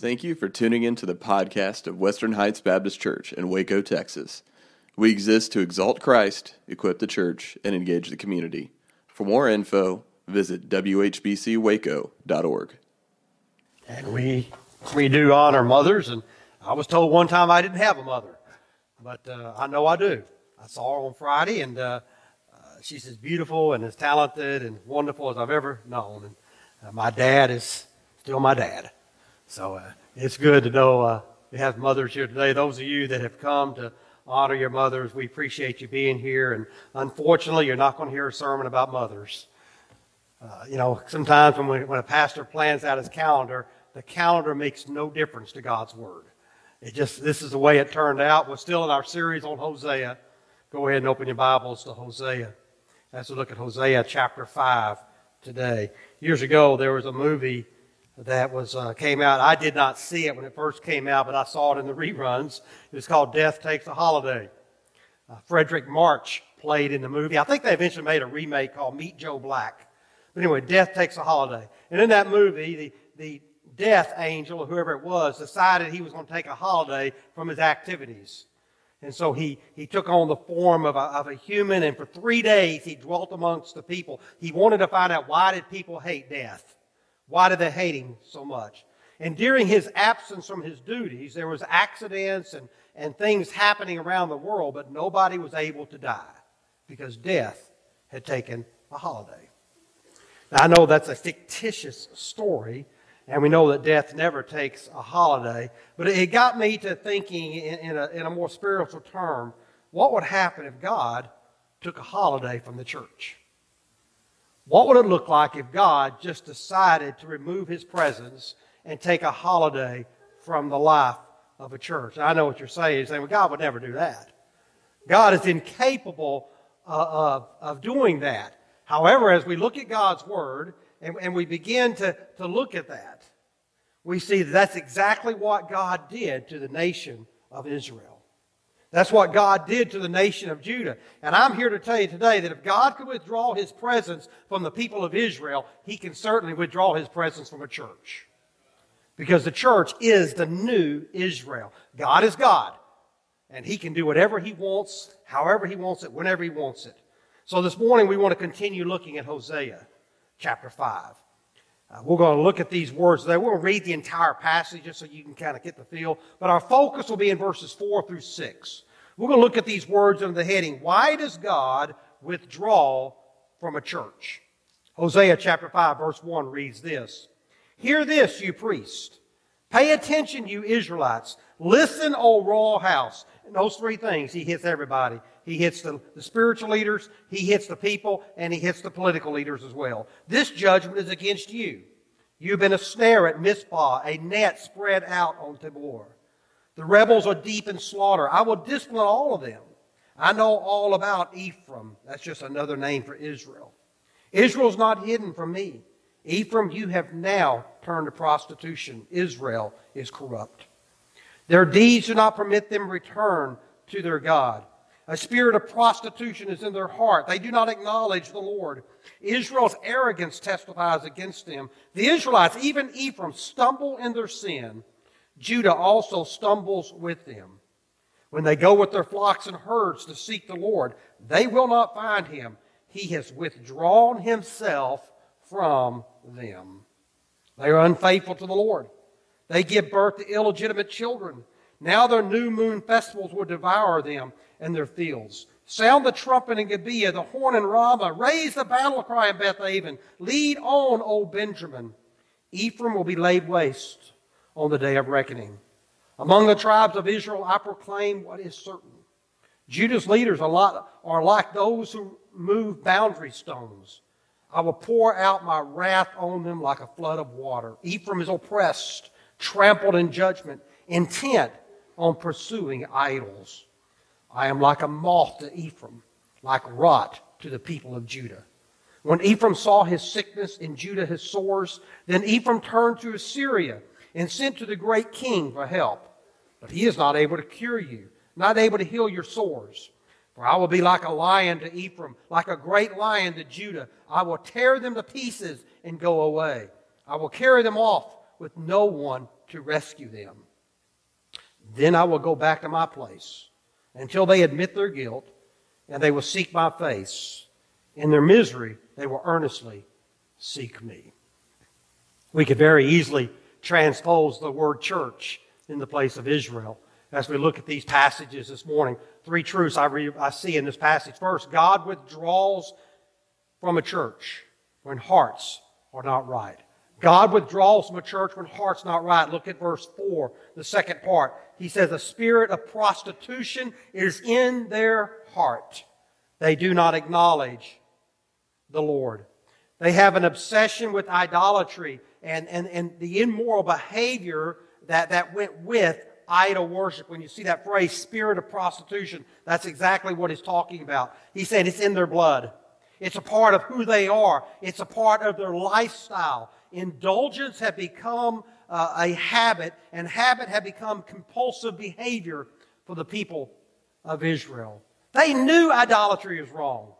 Thank you for tuning in to the podcast of Western Heights Baptist Church in Waco, Texas. We exist to exalt Christ, equip the church, and engage the community. For more info, visit whbcwaco.org. And we we do honor mothers, and I was told one time I didn't have a mother, but uh, I know I do. I saw her on Friday, and uh, uh, she's as beautiful and as talented and wonderful as I've ever known. And uh, my dad is still my dad. So uh, it's good to know uh, we have mothers here today. Those of you that have come to honor your mothers, we appreciate you being here. And unfortunately, you're not going to hear a sermon about mothers. Uh, you know, sometimes when, we, when a pastor plans out his calendar, the calendar makes no difference to God's word. It just, this is the way it turned out. We're still in our series on Hosea. Go ahead and open your Bibles to Hosea. As we look at Hosea chapter 5 today. Years ago, there was a movie that was uh, came out. I did not see it when it first came out, but I saw it in the reruns. It was called Death Takes a Holiday. Uh, Fredric March played in the movie. I think they eventually made a remake called Meet Joe Black. But anyway, Death Takes a Holiday. And in that movie, the, the death angel, or whoever it was, decided he was going to take a holiday from his activities. And so he, he took on the form of a, of a human, and for three days he dwelt amongst the people. He wanted to find out why did people hate death? Why did they hate him so much? And during his absence from his duties, there was accidents and, and things happening around the world, but nobody was able to die because death had taken a holiday. Now, I know that's a fictitious story, and we know that death never takes a holiday, but it got me to thinking in, in, a, in a more spiritual term what would happen if God took a holiday from the church? What would it look like if God just decided to remove his presence and take a holiday from the life of a church? I know what you're saying. You're saying, well, God would never do that. God is incapable uh, of, of doing that. However, as we look at God's Word and, and we begin to, to look at that, we see that that's exactly what God did to the nation of Israel. That's what God did to the nation of Judah. And I'm here to tell you today that if God could withdraw his presence from the people of Israel, he can certainly withdraw his presence from a church. Because the church is the new Israel. God is God. And he can do whatever he wants, however he wants it, whenever he wants it. So this morning we want to continue looking at Hosea chapter 5. Uh, we're going to look at these words today. We're going to read the entire passage just so you can kind of get the feel. But our focus will be in verses 4 through 6. We're going to look at these words under the heading, Why does God withdraw from a church? Hosea chapter 5 verse 1 reads this. Hear this, you priests. Pay attention, you Israelites. Listen, O royal house. And those three things, he hits everybody. He hits the, the spiritual leaders, he hits the people, and he hits the political leaders as well. This judgment is against you. You've been a snare at Mizpah, a net spread out on Tabor. The rebels are deep in slaughter. I will discipline all of them. I know all about Ephraim. That's just another name for Israel. Israel's not hidden from me. Ephraim, you have now turned to prostitution. Israel is corrupt. Their deeds do not permit them return to their God. A spirit of prostitution is in their heart. They do not acknowledge the Lord. Israel's arrogance testifies against them. The Israelites, even Ephraim, stumble in their sin. Judah also stumbles with them. When they go with their flocks and herds to seek the Lord, they will not find him. He has withdrawn himself from them. They are unfaithful to the Lord. They give birth to illegitimate children. Now their new moon festivals will devour them and their fields. Sound the trumpet in Gibeah, the horn in Ramah. Raise the battle cry in Bethaven. Lead on, O Benjamin. Ephraim will be laid waste on the day of reckoning. Among the tribes of Israel, I proclaim what is certain. Judah's leaders are, are like those who move boundary stones. I will pour out my wrath on them like a flood of water. Ephraim is oppressed, trampled in judgment, intent on pursuing idols. I am like a moth to Ephraim, like rot to the people of Judah. When Ephraim saw his sickness and Judah his sores, then Ephraim turned to Assyria and sent to the great king for help. But he is not able to cure you, not able to heal your sores. For I will be like a lion to Ephraim, like a great lion to Judah. I will tear them to pieces and go away. I will carry them off with no one to rescue them. Then I will go back to my place until they admit their guilt and they will seek my face. In their misery, they will earnestly seek me. We could very easily transpose the word church in the place of Israel as we look at these passages this morning. Three truths I, re- I see in this passage. First, God withdraws from a church when hearts are not right. God withdraws from a church when heart's are not right. Look at verse 4, the second part. He says, A spirit of prostitution is in their heart. They do not acknowledge the Lord. They have an obsession with idolatry and, and, and the immoral behavior that, that went with idol worship. When you see that phrase, spirit of prostitution, that's exactly what he's talking about. He said it's in their blood. It's a part of who they are. It's a part of their lifestyle. Indulgence had become uh, a habit, and habit had become compulsive behavior for the people of Israel. They knew idolatry was wrong.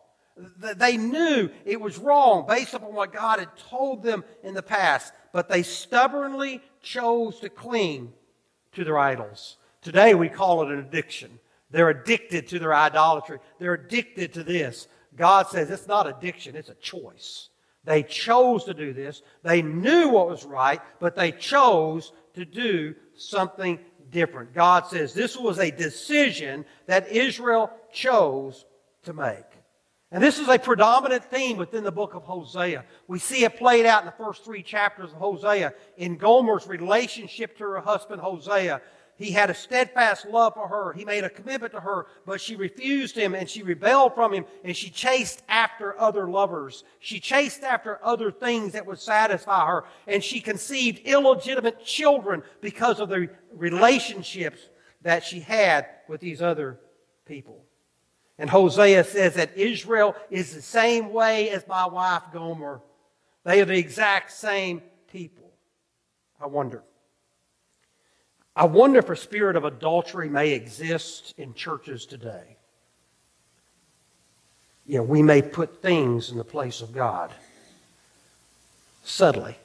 They knew it was wrong based upon what God had told them in the past, but they stubbornly chose to cling to their idols. Today we call it an addiction. They're addicted to their idolatry. They're addicted to this. God says it's not addiction, it's a choice. They chose to do this. They knew what was right, but they chose to do something different. God says this was a decision that Israel chose to make. And this is a predominant theme within the book of Hosea. We see it played out in the first three chapters of Hosea in Gomer's relationship to her husband Hosea. He had a steadfast love for her. He made a commitment to her, but she refused him and she rebelled from him and she chased after other lovers. She chased after other things that would satisfy her and she conceived illegitimate children because of the relationships that she had with these other people. And Hosea says that Israel is the same way as my wife Gomer. They are the exact same people. I wonder. I wonder if a spirit of adultery may exist in churches today. You know, we may put things in the place of God subtly,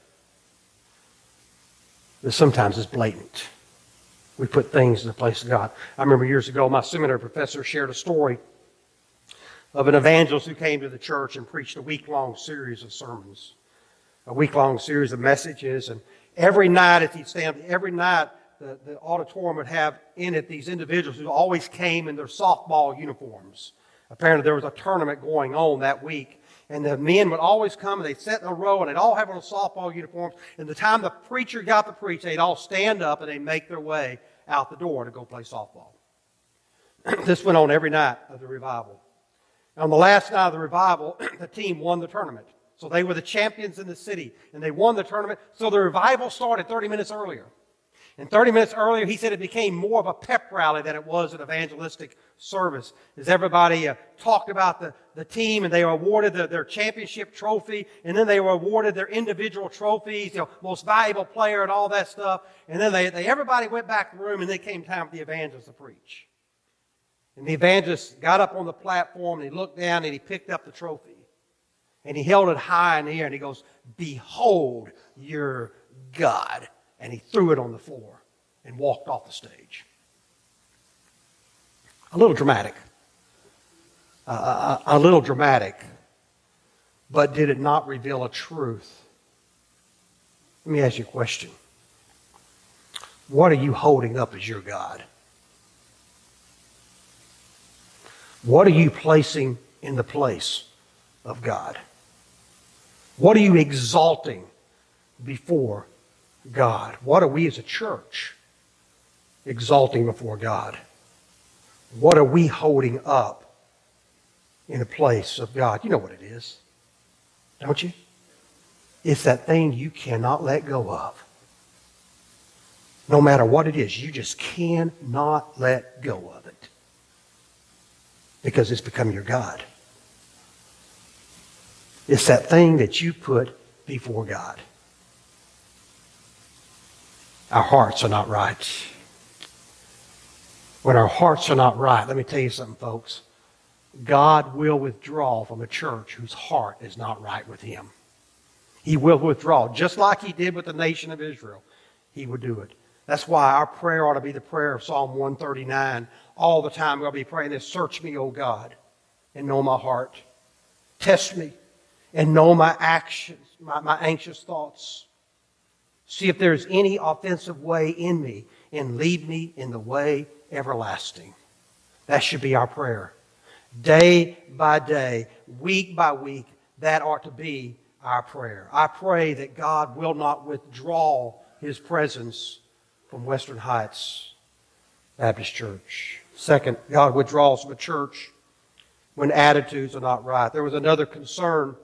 but sometimes it's blatant. We put things in the place of God. I remember years ago, my seminary professor shared a story of an evangelist who came to the church and preached a week long series of sermons, a week long series of messages. And every night, he'd stand, every night, the, the auditorium would have in it these individuals who always came in their softball uniforms. Apparently, there was a tournament going on that week. And the men would always come and they'd sit in a row and they'd all have on softball uniforms. And the time the preacher got to preach, they'd all stand up and they'd make their way out the door to go play softball. this went on every night of the revival. On the last night of the revival, the team won the tournament. So they were the champions in the city and they won the tournament. So the revival started 30 minutes earlier. And 30 minutes earlier, he said it became more of a pep rally than it was an evangelistic service. As everybody uh, talked about the, the team and they were awarded the, their championship trophy and then they were awarded their individual trophies, you know, most valuable player and all that stuff. And then they, they everybody went back to the room and then came time for the evangelist to preach. And the evangelist got up on the platform and he looked down and he picked up the trophy. And he held it high in the air and he goes, Behold your God and he threw it on the floor and walked off the stage. A little dramatic. Uh, a, a little dramatic. But did it not reveal a truth? Let me ask you a question. What are you holding up as your God? What are you placing in the place of God? What are you exalting before God? What are we as a church exalting before God? What are we holding up in the place of God? You know what it is, don't you? It's that thing you cannot let go of. No matter what it is, you just cannot let go of because it's become your God. It's that thing that you put before God our hearts are not right. When our hearts are not right, let me tell you something, folks. God will withdraw from a church whose heart is not right with Him. He will withdraw, just like He did with the nation of Israel. he would do it. That's why our prayer ought to be the prayer of Psalm 139. All the time we'll be praying this Search me, O God, and know my heart. Test me and know my actions, my, my anxious thoughts. See if there's any offensive way in me, and lead me in the way everlasting. That should be our prayer. Day by day, week by week, that ought to be our prayer. I pray that God will not withdraw his presence from Western Heights Baptist Church. Second, God withdraws from a church when attitudes are not right. There was another concern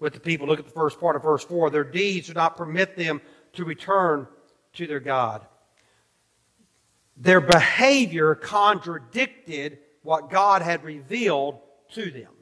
with the people. Look at the first part of verse 4. Their deeds do not permit them to return to their God. Their behavior contradicted what God had revealed to them.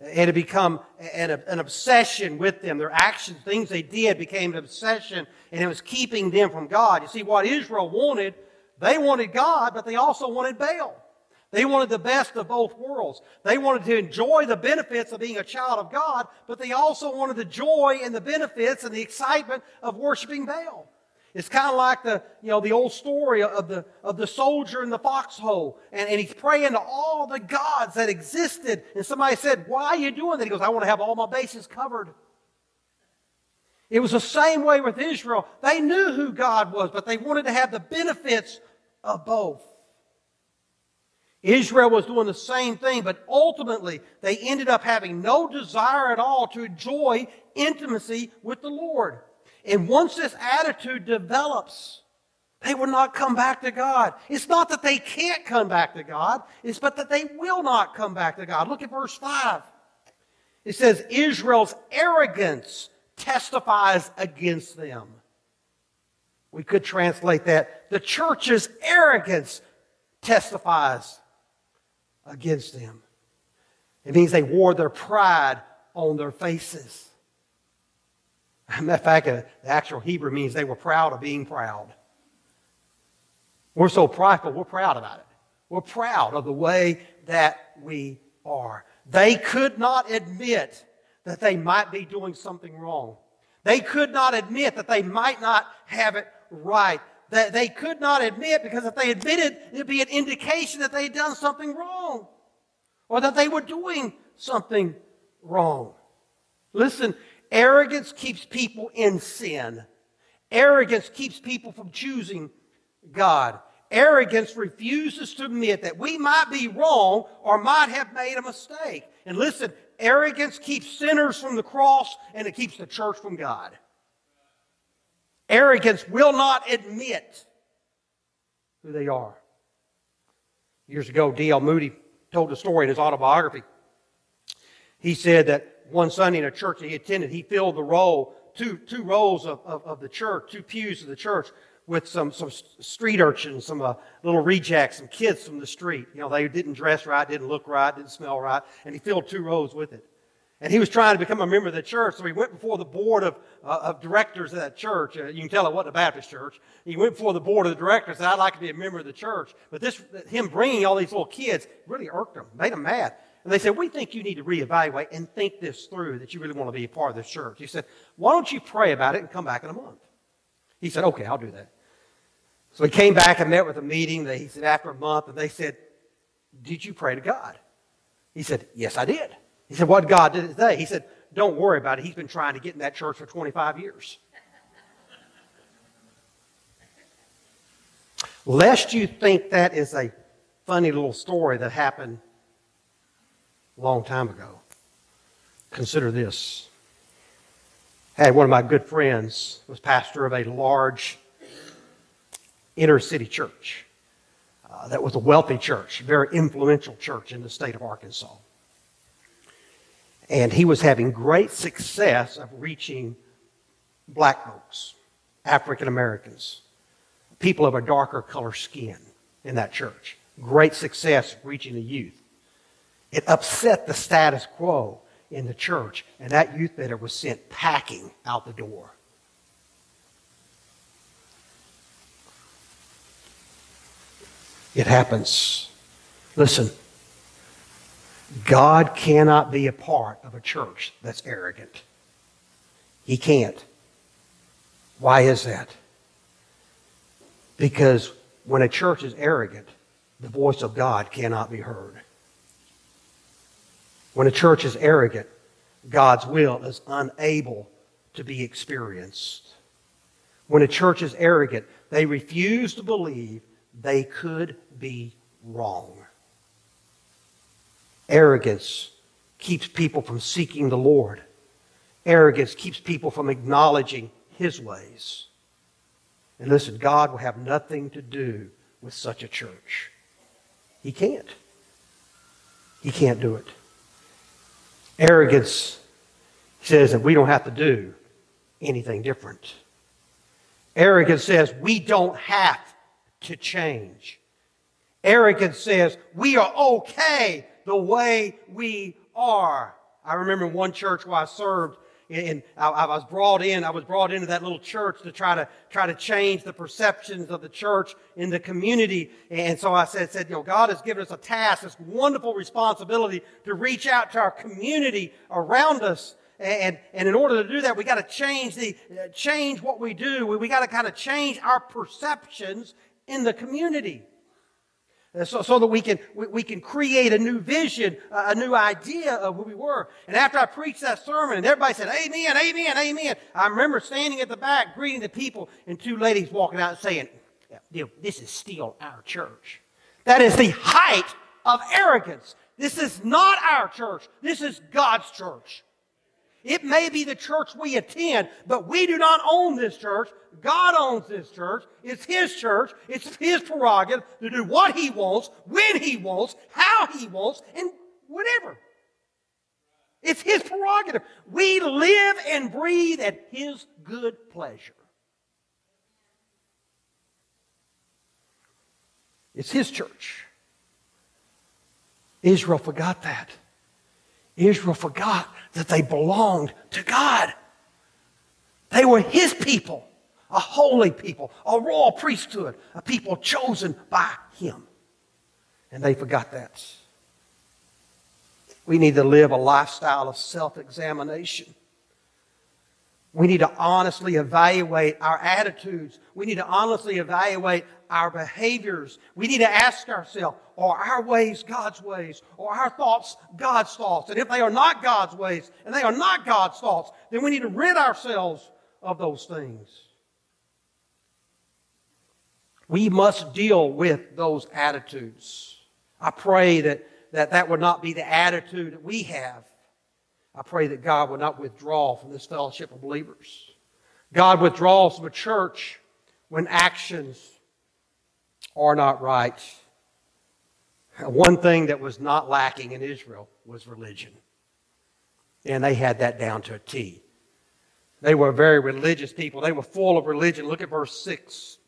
It had become an, an obsession with them. Their actions, things they did, became an obsession, and it was keeping them from God. You see, what Israel wanted, they wanted God, but they also wanted Baal. They wanted the best of both worlds. They wanted to enjoy the benefits of being a child of God, but they also wanted the joy and the benefits and the excitement of worshiping Baal. It's kind of like the, you know, the old story of the, of the soldier in the foxhole. And, and he's praying to all the gods that existed. And somebody said, Why are you doing that? He goes, I want to have all my bases covered. It was the same way with Israel. They knew who God was, but they wanted to have the benefits of both. Israel was doing the same thing, but ultimately they ended up having no desire at all to enjoy intimacy with the Lord. And once this attitude develops, they will not come back to God. It's not that they can't come back to God, it's but that they will not come back to God. Look at verse 5. It says, Israel's arrogance testifies against them. We could translate that the church's arrogance testifies against them. It means they wore their pride on their faces. matter of fact, uh, the actual Hebrew means they were proud of being proud. We're so prideful, we're proud about it. We're proud of the way that we are. They could not admit that they might be doing something wrong. They could not admit that they might not have it right. That they could not admit because if they admitted, it'd be an indication that they had done something wrong or that they were doing something wrong. Listen, arrogance keeps people in sin. Arrogance keeps people from choosing God. Arrogance refuses to admit that we might be wrong or might have made a mistake. And listen, arrogance keeps sinners from the cross and it keeps the church from God. Arrogance will not admit who they are. Years ago, D.L. Moody told a story in his autobiography. He said that one Sunday in a church that he attended, he filled the row, two, two rows of, of, of the church, two pews of the church, with some, some street urchins, some uh, little rejects, some kids from the street. You know, they didn't dress right, didn't look right, didn't smell right, and he filled two rows with it. And he was trying to become a member of the church, so he went before the board of, uh, of directors of that church. Uh, you can tell it wasn't a Baptist church. He went before the board of the directors and said, I'd like to be a member of the church. But this, him bringing all these little kids really irked them, made them mad. And they said, We think you need to reevaluate and think this through, that you really want to be a part of this church. He said, Why don't you pray about it and come back in a month? He said, Okay, I'll do that. So he came back and met with a meeting. He said, After a month, and they said, Did you pray to God? He said, Yes, I did. He said, What God did today? He said, Don't worry about it. He's been trying to get in that church for 25 years. Lest you think that is a funny little story that happened a long time ago, consider this. I had one of my good friends was pastor of a large inner city church. Uh, that was a wealthy church, very influential church in the state of Arkansas. And he was having great success of reaching black folks, African Americans, people of a darker color skin in that church. Great success reaching the youth. It upset the status quo in the church, and that youth leader was sent packing out the door. It happens. Listen, God cannot be a part of a church that's arrogant. He can't. Why is that? Because when a church is arrogant, the voice of God cannot be heard. When a church is arrogant, God's will is unable to be experienced. When a church is arrogant, they refuse to believe they could be wrong. Arrogance keeps people from seeking the Lord. Arrogance keeps people from acknowledging His ways. And listen, God will have nothing to do with such a church. He can't. He can't do it. Arrogance says that we don't have to do anything different. Arrogance says we don't have to change. Arrogance says we are okay the way we are. I remember one church where I served, and I, I, was brought in. I was brought into that little church to try to try to change the perceptions of the church in the community. And so I said, said, you know, God has given us a task, this wonderful responsibility to reach out to our community around us. And, and in order to do that, we got to change the, change what we do. We, we got to kind of change our perceptions in the community. So, so that we can, we, we, can create a new vision, a new idea of who we were. And after I preached that sermon and everybody said, Amen, Amen, Amen, I remember standing at the back greeting the people and two ladies walking out saying, This is still our church. That is the height of arrogance. This is not our church. This is God's church. It may be the church we attend, but we do not own this church. God owns this church. It's His church. It's His prerogative to do what He wants, when He wants, how He wants, and whatever. It's His prerogative. We live and breathe at His good pleasure. It's His church. Israel forgot that. Israel forgot that they belonged to God. They were His people, a holy people, a royal priesthood, a people chosen by Him. And they forgot that. We need to live a lifestyle of self examination. We need to honestly evaluate our attitudes. We need to honestly evaluate our behaviors. We need to ask ourselves, are our ways God's ways? Or our thoughts God's thoughts? And if they are not God's ways and they are not God's thoughts, then we need to rid ourselves of those things. We must deal with those attitudes. I pray that that, that would not be the attitude that we have. I pray that God would not withdraw from this fellowship of believers. God withdraws from a church when actions are not right. One thing that was not lacking in Israel was religion. And they had that down to a T. They were very religious people. They were full of religion. Look at verse 6.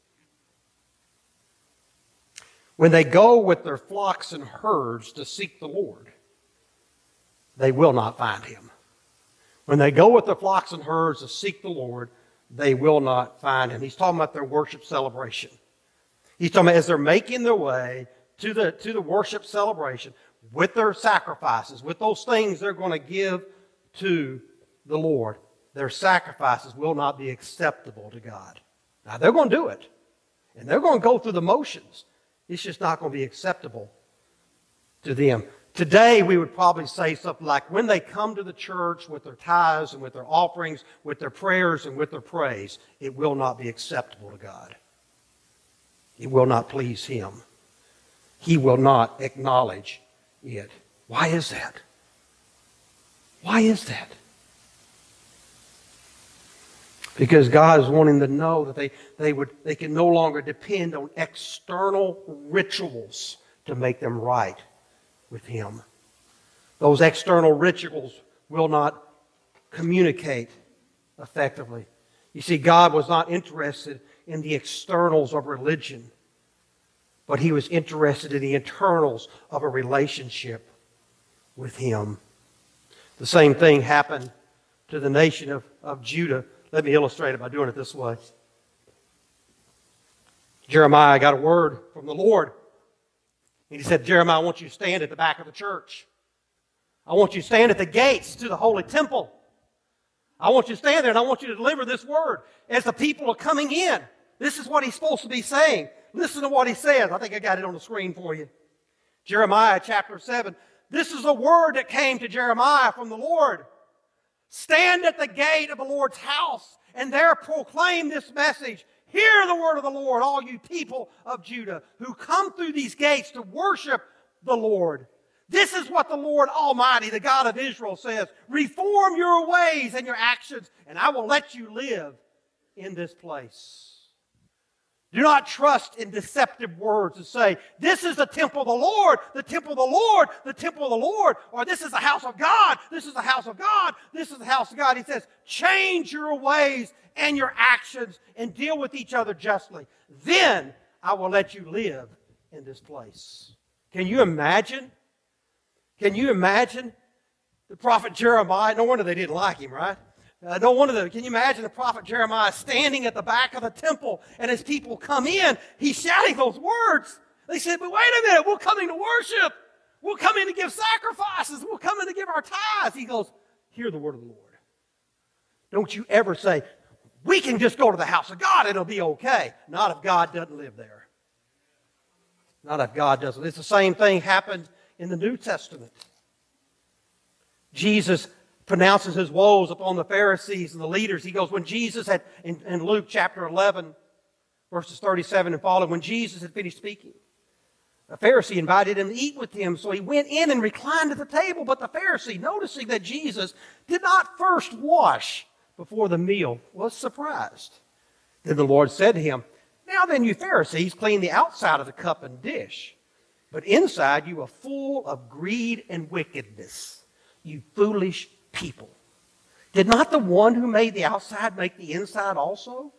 When they go with their flocks and herds to seek the Lord, they will not find him. When they go with their flocks and herds to seek the Lord, they will not find him. He's talking about their worship celebration. He's talking about as they're making their way to the, to the worship celebration with their sacrifices, with those things they're going to give to the Lord, their sacrifices will not be acceptable to God. Now, they're going to do it, and they're going to go through the motions. It's just not going to be acceptable to them. Today, we would probably say something like when they come to the church with their tithes and with their offerings, with their prayers and with their praise, it will not be acceptable to God. It will not please him. He will not acknowledge it. Why is that? Why is that? Because God is wanting to know that they, they, would, they can no longer depend on external rituals to make them right with Him. Those external rituals will not communicate effectively. You see, God was not interested in the externals of religion, but he was interested in the internals of a relationship with him. The same thing happened to the nation of, of Judah. Let me illustrate it by doing it this way. Jeremiah got a word from the Lord. And he said, Jeremiah, I want you to stand at the back of the church. I want you to stand at the gates to the holy temple. I want you to stand there and I want you to deliver this word as the people are coming in This is what he's supposed to be saying. Listen to what he says. I think I got it on the screen for you. Jeremiah chapter 7. This is a word that came to Jeremiah from the Lord. Stand at the gate of the Lord's house and there proclaim this message. Hear the word of the Lord, all you people of Judah who come through these gates to worship the Lord. This is what the Lord Almighty, the God of Israel, says Reform your ways and your actions, and I will let you live in this place. Do not trust in deceptive words and say, This is the temple of the Lord, the temple of the Lord, the temple of the Lord, or this is the house of God, this is the house of God, this is the house of God. He says, Change your ways and your actions and deal with each other justly. Then I will let you live in this place. Can you imagine? Can you imagine the prophet Jeremiah? No wonder they didn't like him, right? Uh, no wonder them. Can you imagine the prophet Jeremiah standing at the back of the temple and as people come in, he's shouting those words. They said, but wait a minute, we're coming to worship. We'll come in to give sacrifices. We'll come in to give our tithes. He goes, hear the word of the Lord. Don't you ever say, we can just go to the house of God, it'll be okay. Not if God doesn't live there. Not if God doesn't. It's the same thing happened in the New Testament. Jesus pronounces his woes upon the Pharisees and the leaders. He goes, when Jesus had, in, in Luke chapter 11, verses 37 and following, when Jesus had finished speaking, a Pharisee invited him to eat with him, so he went in and reclined at the table. But the Pharisee, noticing that Jesus did not first wash before the meal, was surprised. Then the Lord said to him, Now then, you Pharisees, clean the outside of the cup and dish, but inside you are full of greed and wickedness. You foolish people. Did not the one who made the outside make the inside also?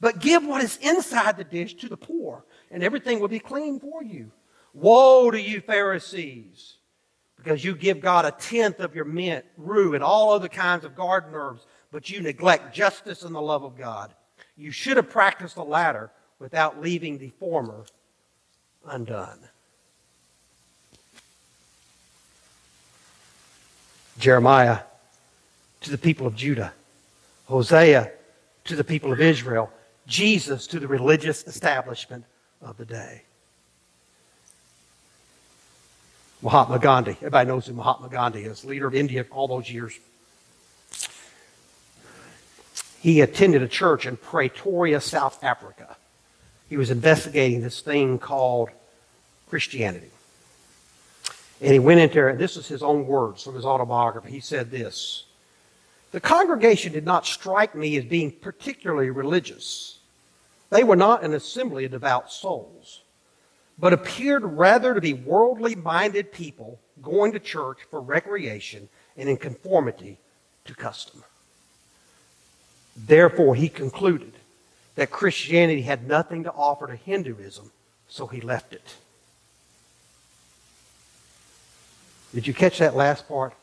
But give what is inside the dish to the poor, and everything will be clean for you. Woe to you, Pharisees, because you give God a tenth of your mint, rue, and all other kinds of garden herbs, but you neglect justice and the love of God. You should have practiced the latter without leaving the former undone. Jeremiah to the people of Judah, Hosea to the people of Israel, Jesus to the religious establishment of the day. Mahatma Gandhi. Everybody knows who Mahatma Gandhi is, leader of India all those years. He attended a church in Pretoria, South Africa. He was investigating this thing called Christianity. And he went into there, and this is his own words from his autobiography. He said this The congregation did not strike me as being particularly religious. They were not an assembly of devout souls, but appeared rather to be worldly minded people going to church for recreation and in conformity to custom. Therefore, he concluded that Christianity had nothing to offer to Hinduism, so he left it. Did you catch that last part?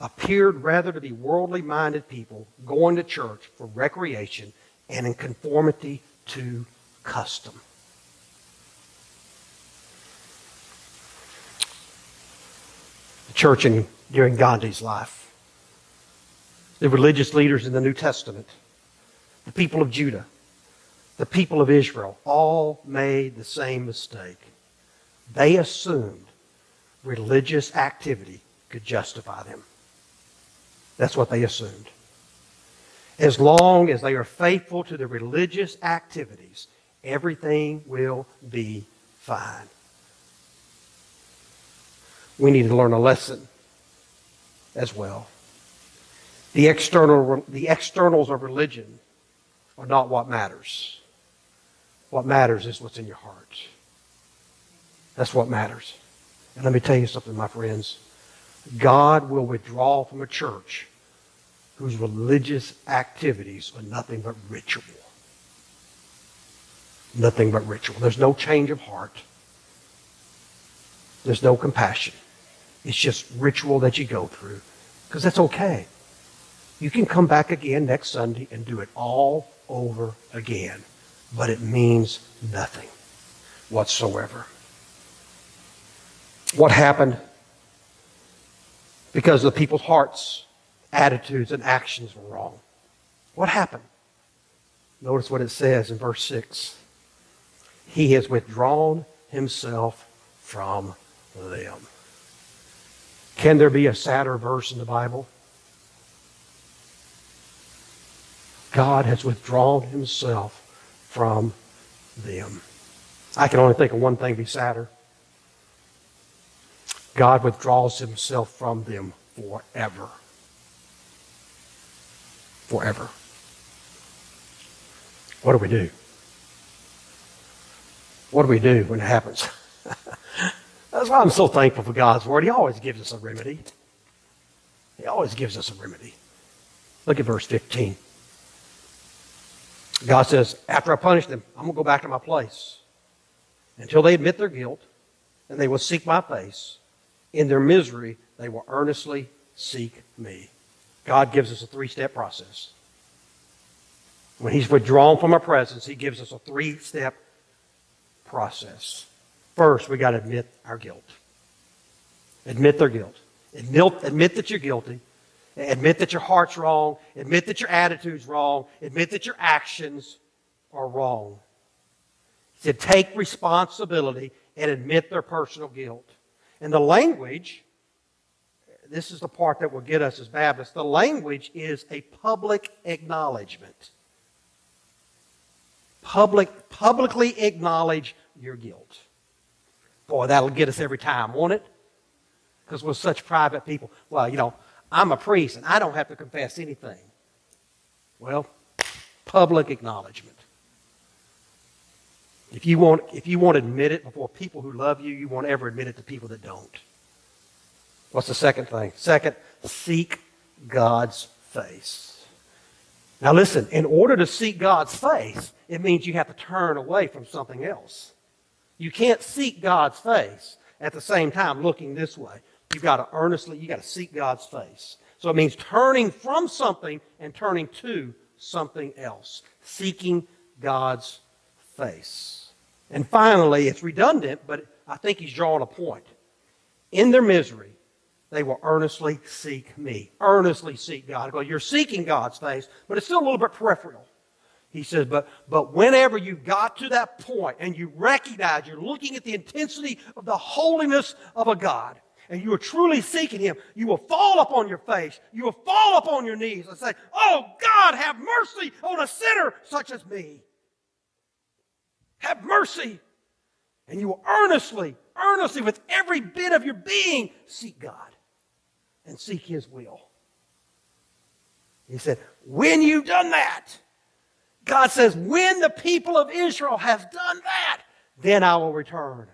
Appeared rather to be worldly minded people going to church for recreation and in conformity to custom. The church in, during Gandhi's life, the religious leaders in the New Testament, the people of Judah, the people of Israel, all made the same mistake. They assumed religious activity could justify them. That's what they assumed. As long as they are faithful to the religious activities, everything will be fine. We need to learn a lesson as well. The, external, the externals of religion are not what matters. What matters is what's in your heart. That's what matters. And let me tell you something, my friends. God will withdraw from a church whose religious activities are nothing but ritual. Nothing but ritual. There's no change of heart. There's no compassion. It's just ritual that you go through. Because that's okay. You can come back again next Sunday and do it all over again. But it means nothing whatsoever what happened because the people's hearts, attitudes, and actions were wrong. What happened? Notice what it says in verse 6. He has withdrawn himself from them. Can there be a sadder verse in the Bible? God has withdrawn himself from them. I can only think of one thing be sadder. God withdraws himself from them forever. Forever. What do we do? What do we do when it happens? That's why I'm so thankful for God's Word. He always gives us a remedy. He always gives us a remedy. Look at verse 15. God says, After I punish them, I'm going to go back to my place until they admit their guilt and they will seek my face. In their misery, they will earnestly seek me. God gives us a three step process. When He's withdrawn from our presence, He gives us a three step process. First, we got to admit our guilt. Admit their guilt. Admit, admit that you're guilty. Admit that your heart's wrong. Admit that your attitude's wrong. Admit that your actions are wrong. He said, take responsibility and admit their personal guilt. And the language, this is the part that will get us as Baptists, the language is a public acknowledgement. Public, publicly acknowledge your guilt. Boy, that'll get us every time, won't it? Because we're such private people. Well, you know, I'm a priest and I don't have to confess anything. Well, public acknowledgement. If you want, if you want to admit it before people who love you, you won't ever admit it to people that don't. What's the second thing? Second, seek God's face. Now listen, in order to seek God's face, it means you have to turn away from something else. You can't seek God's face at the same time looking this way. You've got to earnestly, you've got to seek God's face. So it means turning from something and turning to something else. Seeking God's face. And finally, it's redundant, but I think he's drawing a point. In their misery, they will earnestly seek me. Earnestly seek God. Well, you're seeking God's face, but it's still a little bit peripheral. He says, but, but whenever you got to that point and you recognize you're looking at the intensity of the holiness of a God, and you are truly seeking Him, you will fall upon your face. You will fall upon your knees and say, Oh God, have mercy on a sinner such as me. Have mercy. And you will earnestly, earnestly, with every bit of your being, seek God and seek His will. He said, When you've done that, God says, when the people of Israel have done that, then I will return.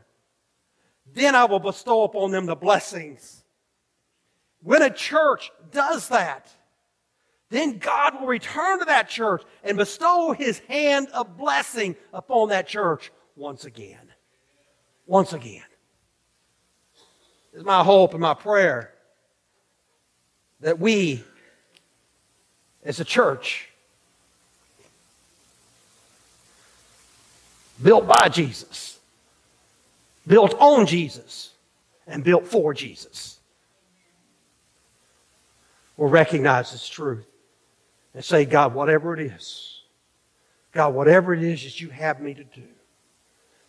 Then I will bestow upon them the blessings. When a church does that, then God will return to that church and bestow his hand of blessing upon that church once again. Once again. It's my hope and my prayer that we, as a church, built by Jesus, built on Jesus, and built for Jesus. Will recognize this truth and say, God, whatever it is, God, whatever it is that you have me to do,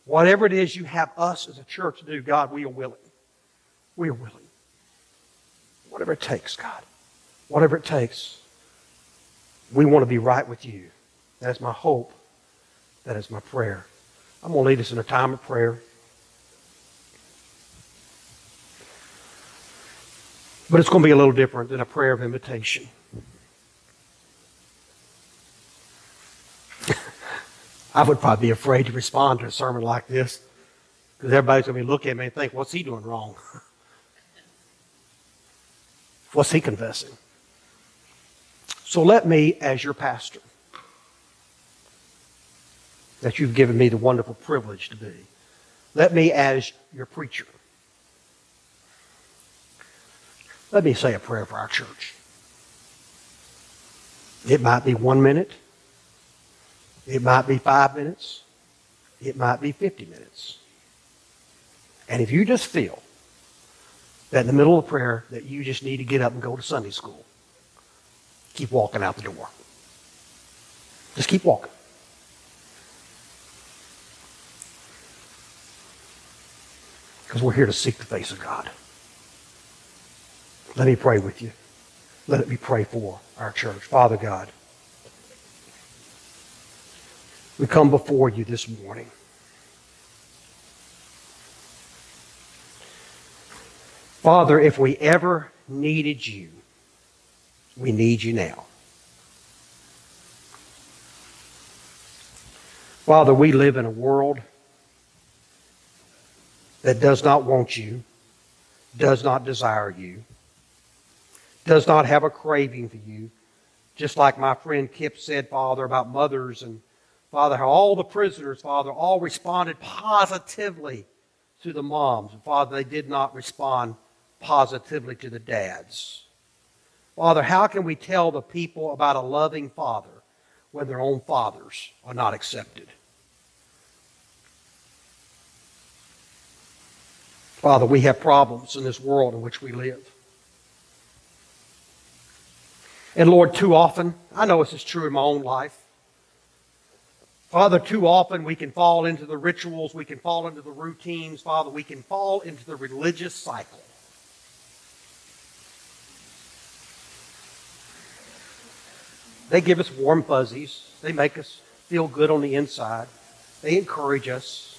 whatever it is you have us as a church to do, God, we are willing. We are willing. Whatever it takes, God. Whatever it takes. We want to be right with you. That is my hope. That is my prayer. I'm going to lead us in a time of prayer. But it's going to be a little different than a prayer of invitation. I would probably be afraid to respond to a sermon like this because everybody's going to be looking at me and think, what's he doing wrong? what's he confessing? So let me, as your pastor, that you've given me the wonderful privilege to be. Let me, as your preacher, let me say a prayer for our church. It might be one minute. It might be five minutes. It might be 50 minutes. And if you just feel that in the middle of prayer that you just need to get up and go to Sunday school, keep walking out the door. Just keep walking. Because we're here to seek the face of God. Let me pray with you. Let it be pray for our church. Father God, we come before you this morning. Father, if we ever needed you, we need you now. Father, we live in a world that does not want you, does not desire you, does not have a craving for you. Just like my friend Kip said, Father, about mothers and Father, how all the prisoners, Father, all responded positively to the moms. Father, they did not respond positively to the dads. Father, how can we tell the people about a loving father when their own fathers are not accepted? Father, we have problems in this world in which we live. And Lord, too often, I know this is true in my own life. Father, too often we can fall into the rituals, we can fall into the routines. Father, we can fall into the religious cycle. They give us warm fuzzies. They make us feel good on the inside. They encourage us.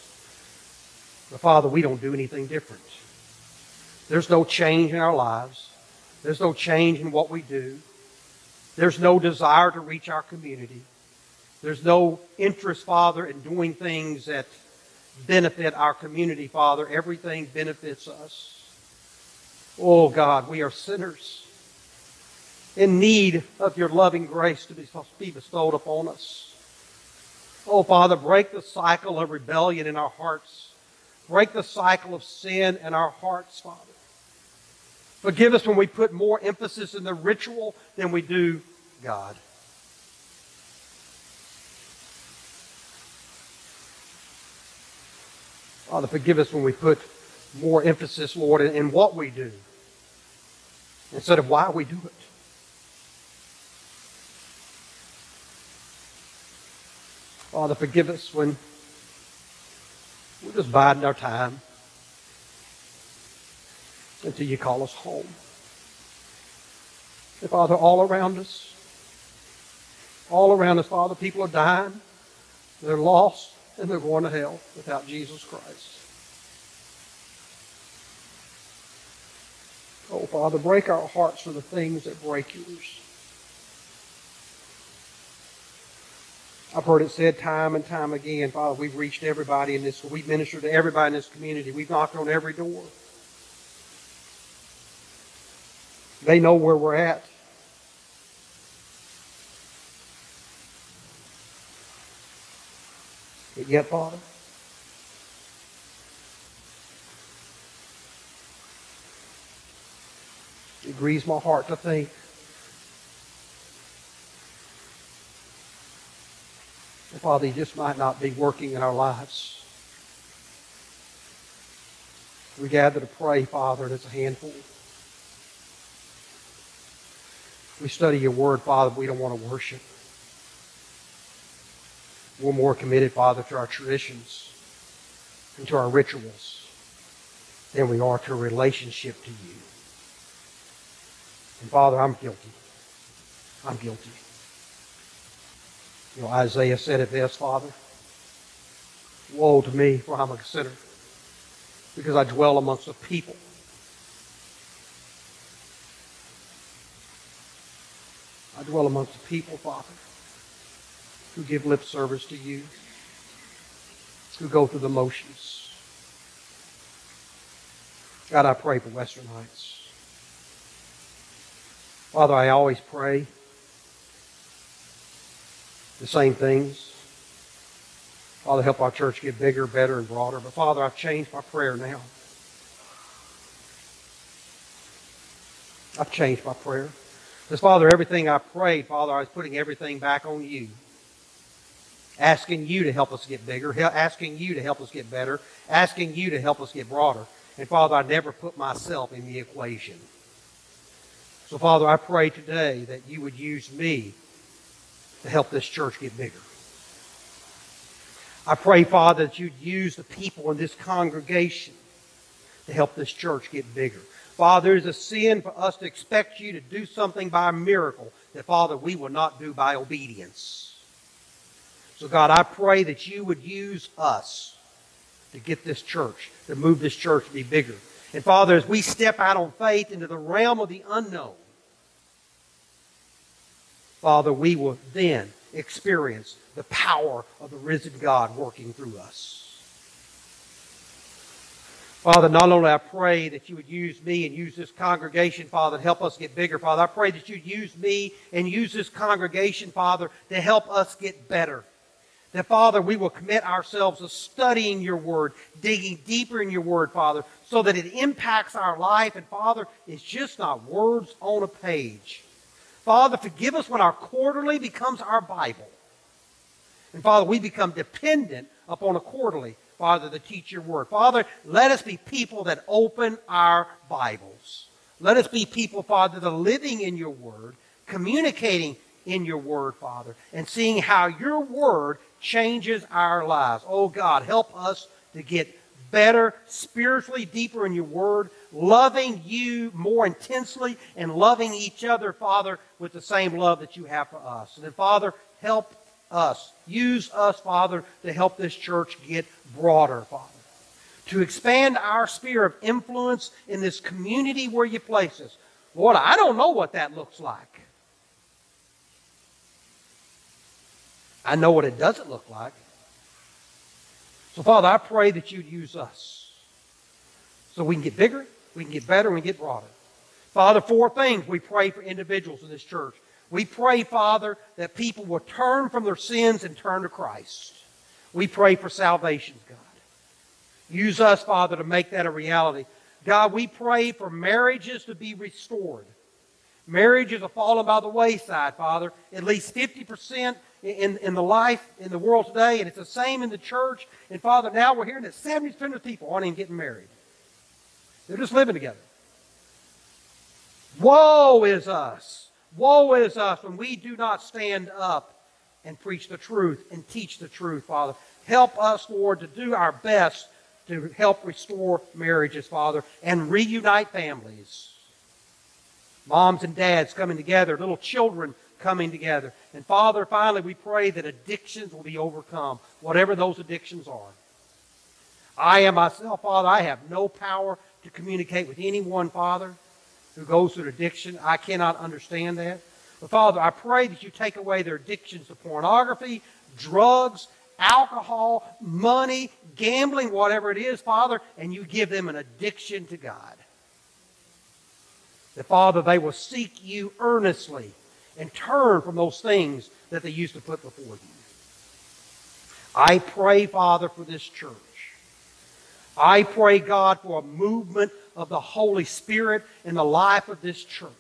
But Father, we don't do anything different. There's no change in our lives. There's no change in what we do. There's no desire to reach our community. There's no interest, Father, in doing things that benefit our community, Father. Everything benefits us. Oh, God, we are sinners in need of your loving grace to be bestowed upon us. Oh, Father, break the cycle of rebellion in our hearts. Break the cycle of sin in our hearts, Father. Forgive us when we put more emphasis in the ritual than we do God. Father, forgive us when we put more emphasis, Lord, in, what we do instead of why we do it. Father, forgive us when we're just biding our time until you call us home. And Father, all around us, all around us, Father, people are dying. They're lost and they're going to hell without Jesus Christ. Oh, Father, break our hearts for the things that break yours. I've heard it said time and time again, Father, we've reached everybody in this, we've ministered to everybody in this community. We've knocked on every door. They know where we're at. But yet, Father, it grieves my heart to think that, Father, He just might not be working in our lives. We gather to pray, Father, and it's a handful. We study your word, Father, we don't want to worship. We're more committed, Father, to our traditions and to our rituals than we are to a relationship to you. And Father, I'm guilty. I'm guilty. You know, Isaiah said it best, Father. Woe to me, for I'm a sinner, because I dwell amongst a people. I dwell amongst a people, Father, who give lip service to you, who go through the motions. God, I pray for Western Heights. Father, I always pray the same things. Father, help our church get bigger, better, and broader. But Father, I've changed my prayer now. I've changed my prayer. Because, Father, everything I prayed, Father, I was putting everything back on you. Asking you to help us get bigger, asking you to help us get better, asking you to help us get broader. And, Father, I never put myself in the equation. So, Father, I pray today that you would use me to help this church get bigger. I pray, Father, that you'd use the people in this congregation to help this church get bigger. Father, it is a sin for us to expect you to do something by miracle that, Father, we will not do by obedience. So, God, I pray that you would use us to get this church, to move this church to be bigger. And, Father, as we step out on faith into the realm of the unknown, Father, we will then experience the power of the risen God working through us. Father, not only I pray that you would use me and use this congregation, Father, to help us get bigger, Father, I pray that you'd use me and use this congregation, Father, to help us get better. That, Father, we will commit ourselves to studying your word, digging deeper in your word, Father, so that it impacts our life. And, Father, it's just not words on a page. Father, forgive us when our quarterly becomes our Bible. And, Father, we become dependent upon a quarterly, Father, to teach your word. Father, let us be people that open our Bibles. Let us be people, Father, that are living in your word, communicating in your word, Father, and seeing how your word changes our lives. Oh God, help us to get better, spiritually deeper in your word, loving you more intensely, and loving each other, Father, with the same love that you have for us. And then, Father, help us. Use us, Father, to help this church get broader, Father. To expand our sphere of influence in this community where you place us. Lord, I don't know what that looks like. I know what it doesn't look like. So, Father, I pray that you'd use us so we can get bigger, we can get better, we can get broader. Father, four things we pray for individuals in this church. We pray, Father, that people will turn from their sins and turn to Christ. We pray for salvation, God. Use us, Father, to make that a reality. God, we pray for marriages to be restored. Marriages are falling by the wayside, Father. At least 50% in, in the life in the world today, and it's the same in the church. And Father, now we're hearing that 70% of people aren't even getting married. They're just living together. Woe is us. Woe is us when we do not stand up and preach the truth and teach the truth, Father. Help us, Lord, to do our best to help restore marriages, Father, and reunite families. Moms and dads coming together, little children coming together. And Father, finally, we pray that addictions will be overcome, whatever those addictions are. I am myself, Father, I have no power to communicate with anyone, Father, who goes through addiction. I cannot understand that. But Father, I pray that you take away their addictions to pornography, drugs, alcohol, money, gambling, whatever it is, Father, and you give them an addiction to God. That, Father, they will seek you earnestly and turn from those things that they used to put before you. I pray, Father, for this church. I pray, God, for a movement of the Holy Spirit in the life of this church.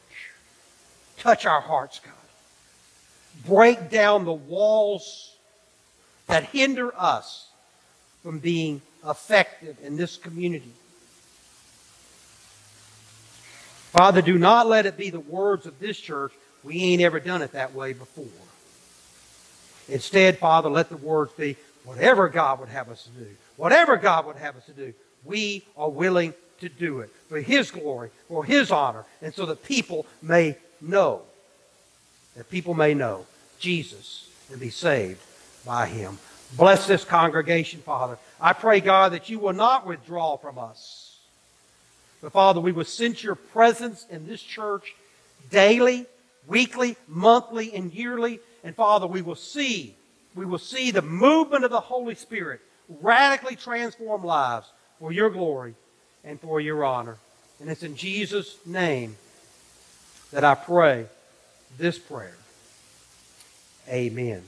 Touch our hearts, God. Break down the walls that hinder us from being effective in this community. Father, do not let it be the words of this church, we ain't ever done it that way before. Instead, Father, let the words be whatever God would have us to do. Whatever God would have us to do, we are willing to do it for His glory, for His honor, and so that people may know, that people may know Jesus and be saved by Him. Bless this congregation, Father. I pray, God, that you will not withdraw from us. But, Father, we will sense your presence in this church daily weekly, monthly, and yearly. And Father, we will see, we will see the movement of the Holy Spirit radically transform lives for your glory and for your honor. And it's in Jesus' name that I pray this prayer. Amen.